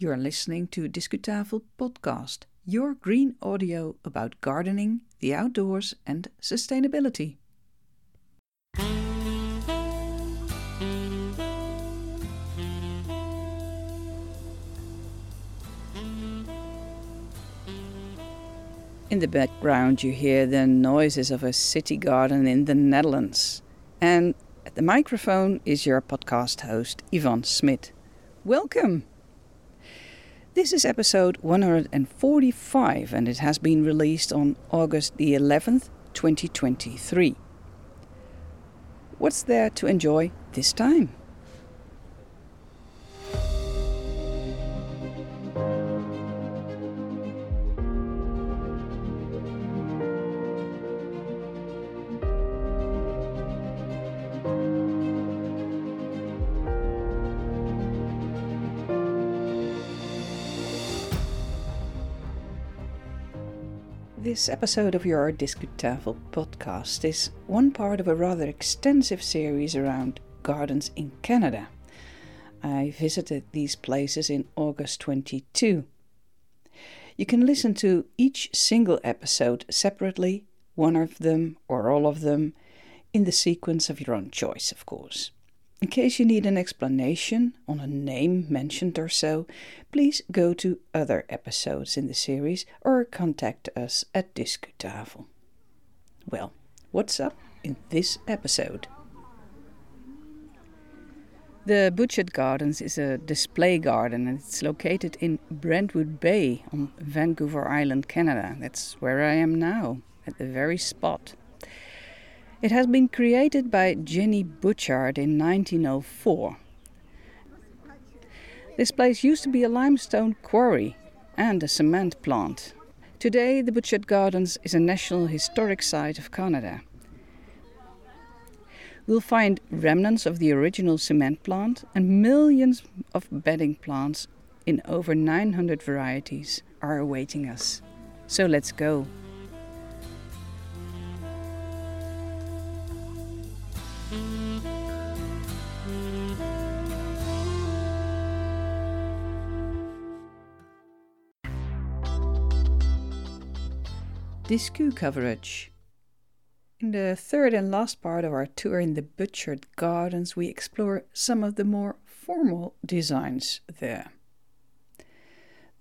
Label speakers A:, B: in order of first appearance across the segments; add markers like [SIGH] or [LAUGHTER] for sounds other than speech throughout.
A: You're listening to Discutafel Podcast, your green audio about gardening, the outdoors, and sustainability. In the background, you hear the noises of a city garden in the Netherlands. And at the microphone is your podcast host, Ivonne Smit. Welcome! This is episode 145 and it has been released on August the 11th, 2023. What's there to enjoy this time? This episode of your Discutafel podcast is one part of a rather extensive series around gardens in Canada. I visited these places in August 22. You can listen to each single episode separately, one of them or all of them, in the sequence of your own choice, of course. In case you need an explanation on a name mentioned or so, please go to other episodes in the series or contact us at Discutafel. Well, what's up in this episode? The Butchart Gardens is a display garden and it's located in Brentwood Bay on Vancouver Island, Canada. That's where I am now, at the very spot. It has been created by Jenny Butchart in 1904. This place used to be a limestone quarry and a cement plant. Today, the Butchart Gardens is a National Historic Site of Canada. We'll find remnants of the original cement plant and millions of bedding plants in over 900 varieties are awaiting us. So let's go. Discu coverage. In the third and last part of our tour in the Butchart Gardens, we explore some of the more formal designs there.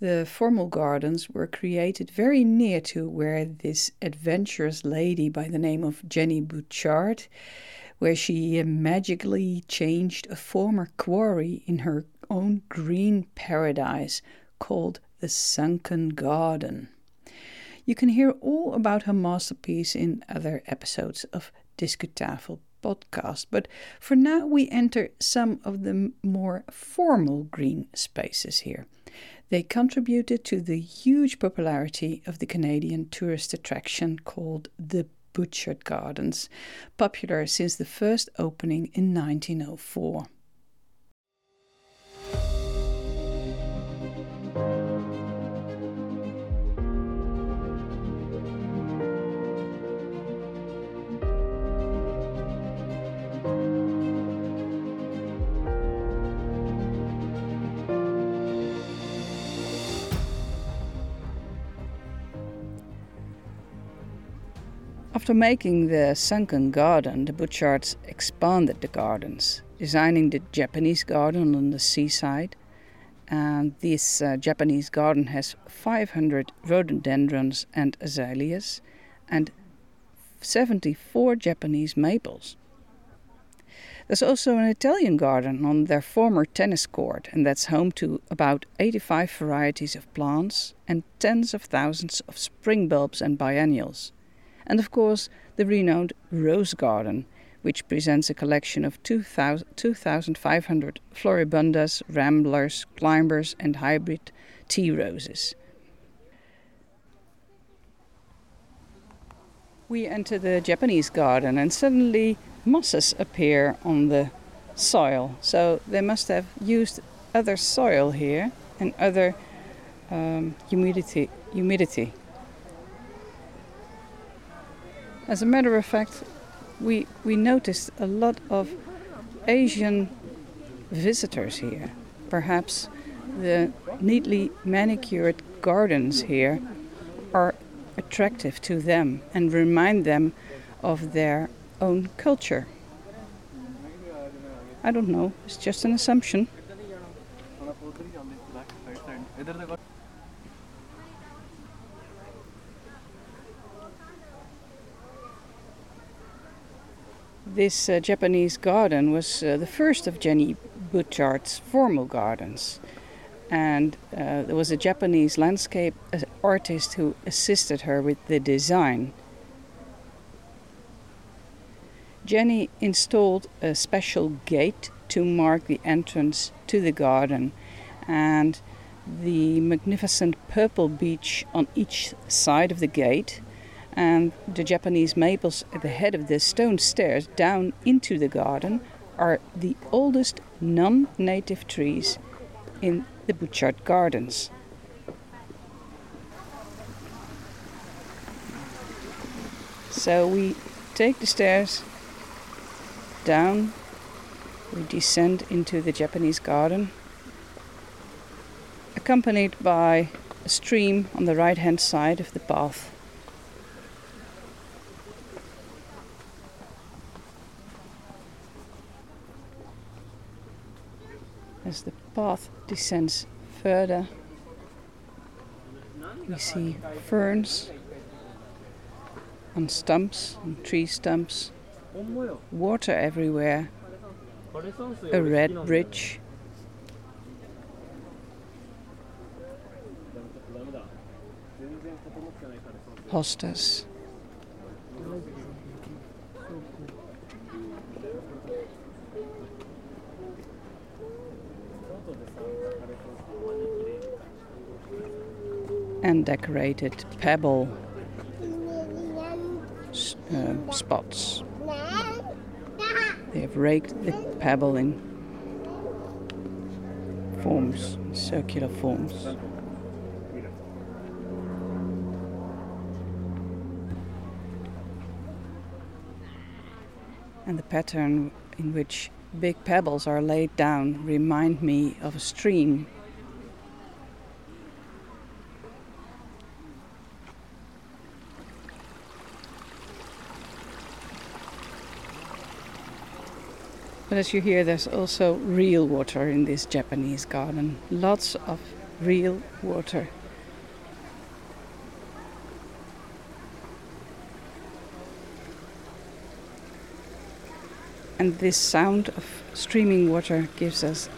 A: The formal gardens were created very near to where this adventurous lady by the name of Jenny Butchart, where she magically changed a former quarry in her own green paradise called the Sunken Garden. You can hear all about her masterpiece in other episodes of Discutafel podcast, but for now we enter some of the more formal green spaces here. They contributed to the huge popularity of the Canadian tourist attraction called the Butchart Gardens, popular since the first opening in 1904. After making the sunken garden, the Butcharts expanded the gardens, designing the Japanese garden on the seaside. And this uh, Japanese garden has 500 rhododendrons and azaleas and 74 Japanese maples. There's also an Italian garden on their former tennis court, and that's home to about 85 varieties of plants and tens of thousands of spring bulbs and biennials and of course the renowned Rose Garden, which presents a collection of 2,500 floribundas, ramblers, climbers, and hybrid tea roses. We enter the Japanese garden and suddenly mosses appear on the soil. So they must have used other soil here and other um, humidity. humidity. As a matter of fact, we, we noticed a lot of Asian visitors here, perhaps the neatly manicured gardens here are attractive to them and remind them of their own culture. I don't know, it's just an assumption. This uh, Japanese garden was uh, the first of Jenny Butchart's formal gardens. And uh, there was a Japanese landscape uh, artist who assisted her with the design. Jenny installed a special gate to mark the entrance to the garden, and the magnificent purple beech on each side of the gate and the Japanese maples at the head of the stone stairs down into the garden are the oldest non native trees in the Butchart Gardens. So we take the stairs down, we descend into the Japanese garden, accompanied by a stream on the right hand side of the path. As the path descends further, we see ferns on stumps, on tree stumps, water everywhere, a red bridge. Hostas. And decorated pebble uh, spots. They have raked the pebble in forms, circular forms. And the pattern in which big pebbles are laid down remind me of a stream But as you hear, there's also real water in this Japanese garden. Lots of real water. And this sound of streaming water gives us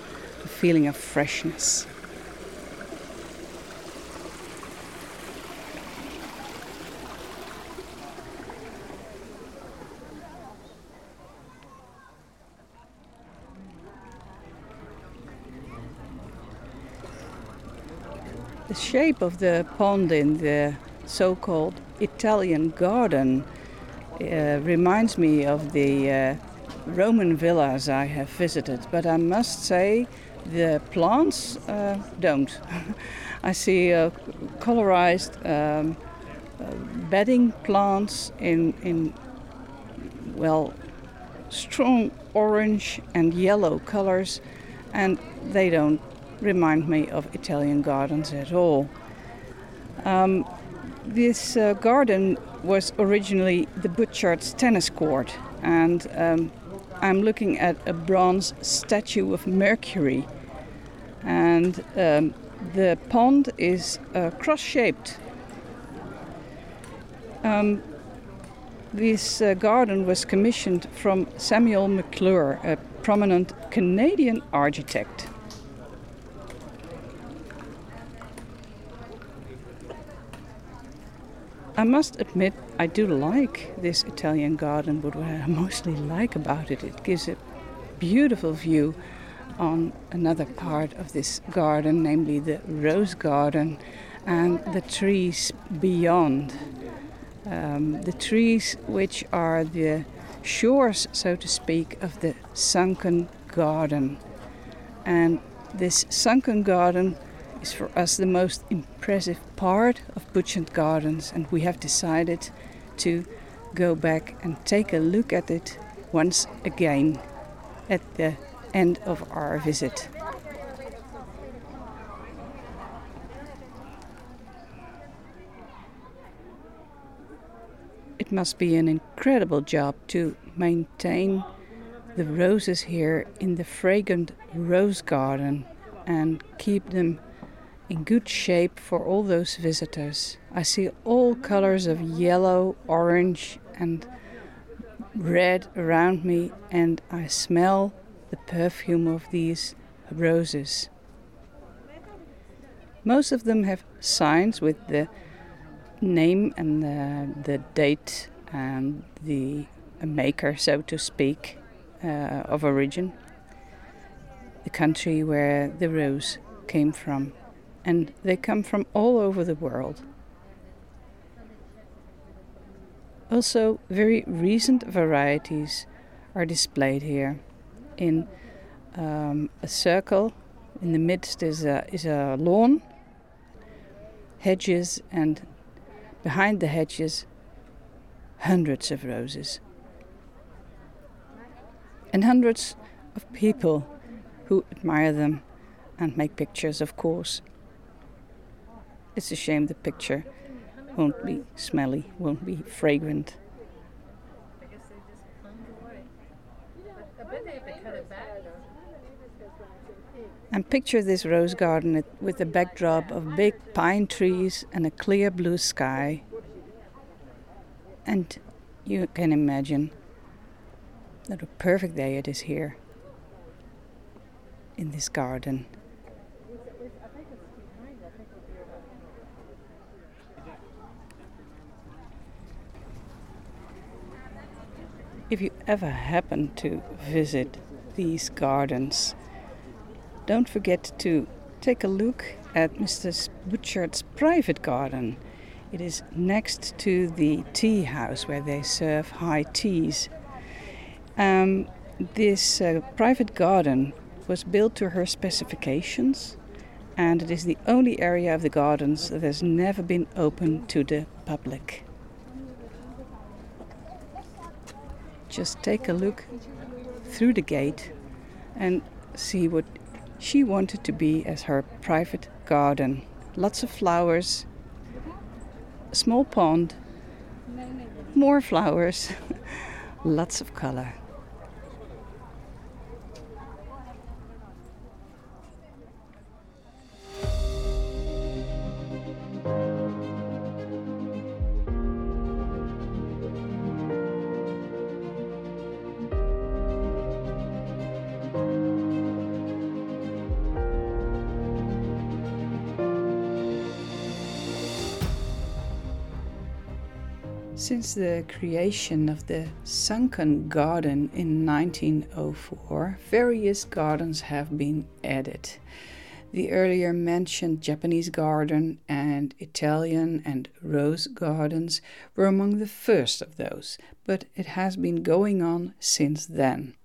A: a feeling of freshness. The shape of the pond in the so called Italian garden uh, reminds me of the uh, Roman villas I have visited, but I must say the plants uh, don't. [LAUGHS] I see uh, colorized um, uh, bedding plants in, in, well, strong orange and yellow colors, and they don't remind me of Italian gardens at all. Um, this uh, garden was originally the Butchart's tennis court, and um, I'm looking at a bronze statue of Mercury, and um, the pond is uh, cross shaped. Um, this uh, garden was commissioned from Samuel Maclure, a prominent Canadian architect. I must admit, I do like this Italian garden, but what I mostly like about it, it gives a beautiful view on another part of this garden, namely the rose garden and the trees beyond. Um, the trees which are the shores, so to speak, of the sunken garden. And this sunken garden is for us the most impressive part of Butchart Gardens, and we have decided to go back and take a look at it once again at the end of our visit. It must be an incredible job to maintain the roses here in the fragrant rose garden and keep them in good shape for all those visitors. I see all colors of yellow, orange, and red around me, and I smell the perfume of these roses. Most of them have signs with the name and the, the date and the maker, so to speak, uh, of origin, the country where the rose came from. And they come from all over the world. Also, very recent varieties are displayed here. In um, a circle, in the midst is a, is a lawn, hedges, and behind the hedges, hundreds of roses. And hundreds of people who admire them and make pictures, of course. It's a shame the picture won't be smelly, won't be fragrant. And picture this rose garden with a backdrop of big pine trees and a clear blue sky. And you can imagine what a perfect day it is here in this garden. If you ever happen to visit these gardens, don't forget to take a look at Mr. Butchart's private garden. It is next to the tea house where they serve high teas. Um, this uh, private garden was built to her specifications, and it is the only area of the gardens that has never been open to the public. Just take a look through the gate and see what she wanted to be as her private garden. Lots of flowers, a small pond, more flowers, [LAUGHS] lots of color. Since the creation of the Sunken Garden in 1904, various gardens have been added. The earlier mentioned Japanese garden and Italian and rose gardens were among the first of those, but it has been going on since then.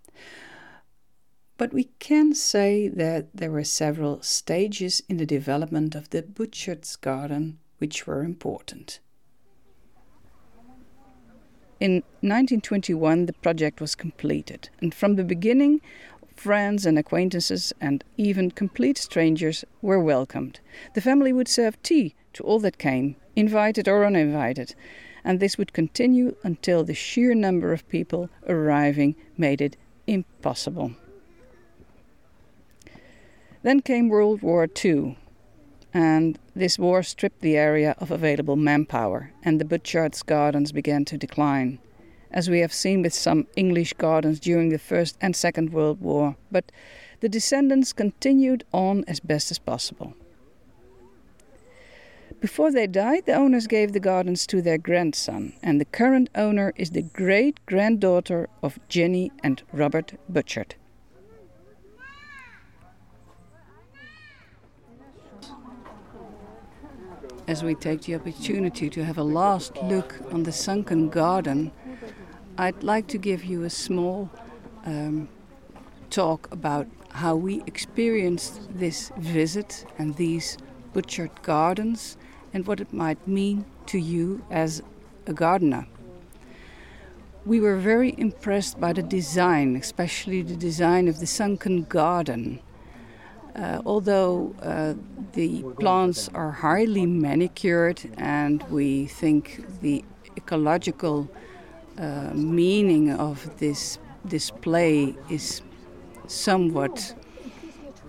A: But we can say that there were several stages in the development of the Butchart's Garden which were important. In 1921, the project was completed, and from the beginning, friends and acquaintances and even complete strangers were welcomed. The family would serve tea to all that came, invited or uninvited, and this would continue until the sheer number of people arriving made it impossible. Then came World War II, and this war stripped the area of available manpower, and the Butchart's gardens began to decline, as we have seen with some English gardens during the First and Second World War, but the descendants continued on as best as possible. Before they died, the owners gave the gardens to their grandson, and the current owner is the great granddaughter of Jenny and Robert Butchard. As we take the opportunity to have a last look on the sunken garden, I'd like to give you a small um, talk about how we experienced this visit and these Butchart gardens and what it might mean to you as a gardener. We were very impressed by the design, especially the design of the sunken garden. Uh, although uh, the plants are highly manicured and we think the ecological uh, meaning of this display is somewhat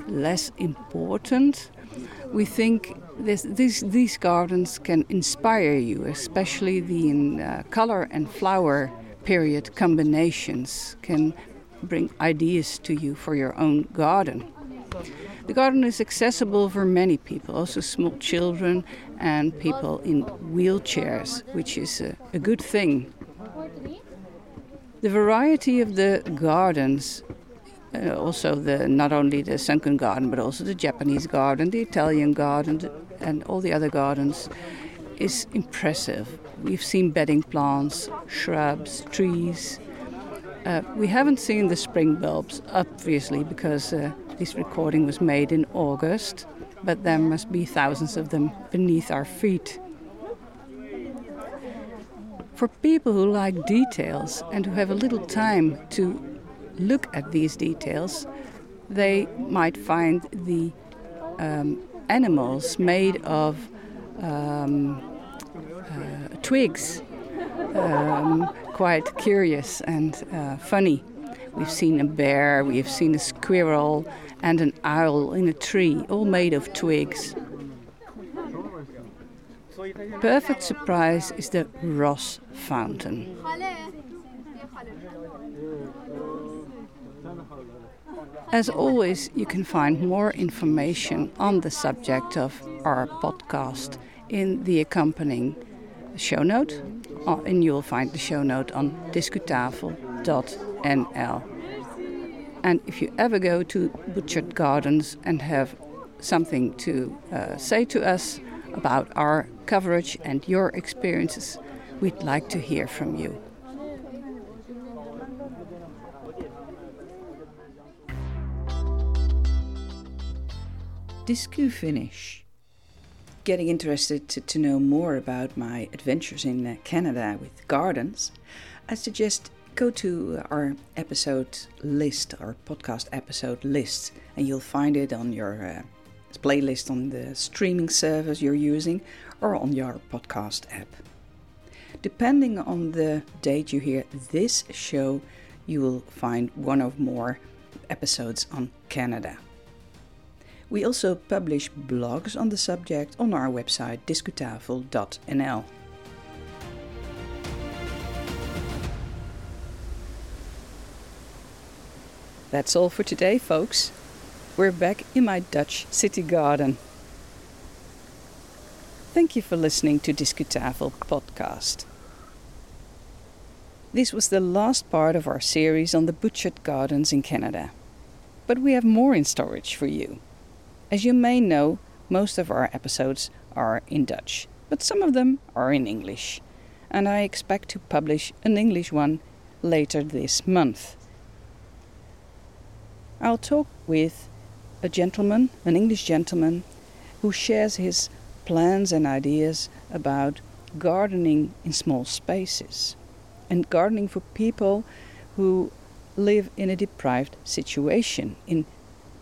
A: less important, we think this, this, these gardens can inspire you, especially the uh, color and flower period combinations can bring ideas to you for your own garden. The garden is accessible for many people, also small children and people in wheelchairs, which is a, a good thing. The variety of the gardens, uh, also the not only the sunken garden but also the Japanese garden, the Italian garden, and all the other gardens, is impressive. We've seen bedding plants, shrubs, trees. Uh, we haven't seen the spring bulbs, obviously, because uh, this recording was made in August, but there must be thousands of them beneath our feet. For people who like details and who have a little time to look at these details, they might find the um, animals made of um, uh, twigs um, quite curious and uh, funny. We've seen a bear, we've seen a squirrel, and an owl in a tree, all made of twigs. Perfect surprise is the Ross Fountain. As always, you can find more information on the subject of our podcast in the accompanying show note, and you'll find the show note on discutafel.nl. And if you ever go to Butchart Gardens and have something to uh, say to us about our coverage and your experiences, we'd like to hear from you. Discu finish. Getting interested to, to, know more about my adventures in uh, Canada with gardens, I suggest go to our episode list, our podcast episode list, and you'll find it on your uh, playlist on the streaming service you're using or on your podcast app. Depending on the date you hear this show, you will find one or more episodes on Canada. We also publish blogs on the subject on our website discutafel.nl. That's all for today, folks. We're back in my Dutch city garden. Thank you for listening to Discutafel podcast. This was the last part of our series on the Butchart gardens in Canada. But we have more in storage for you. As you may know, most of our episodes are in Dutch, but some of them are in English. And I expect to publish an English one later this month. I'll talk with a gentleman, an English gentleman, who shares his plans and ideas about gardening in small spaces and gardening for people who live in a deprived situation in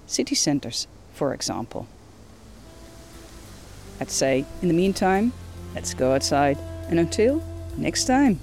A: city centers, for example. I'd say, in the meantime, let's go outside and until next time.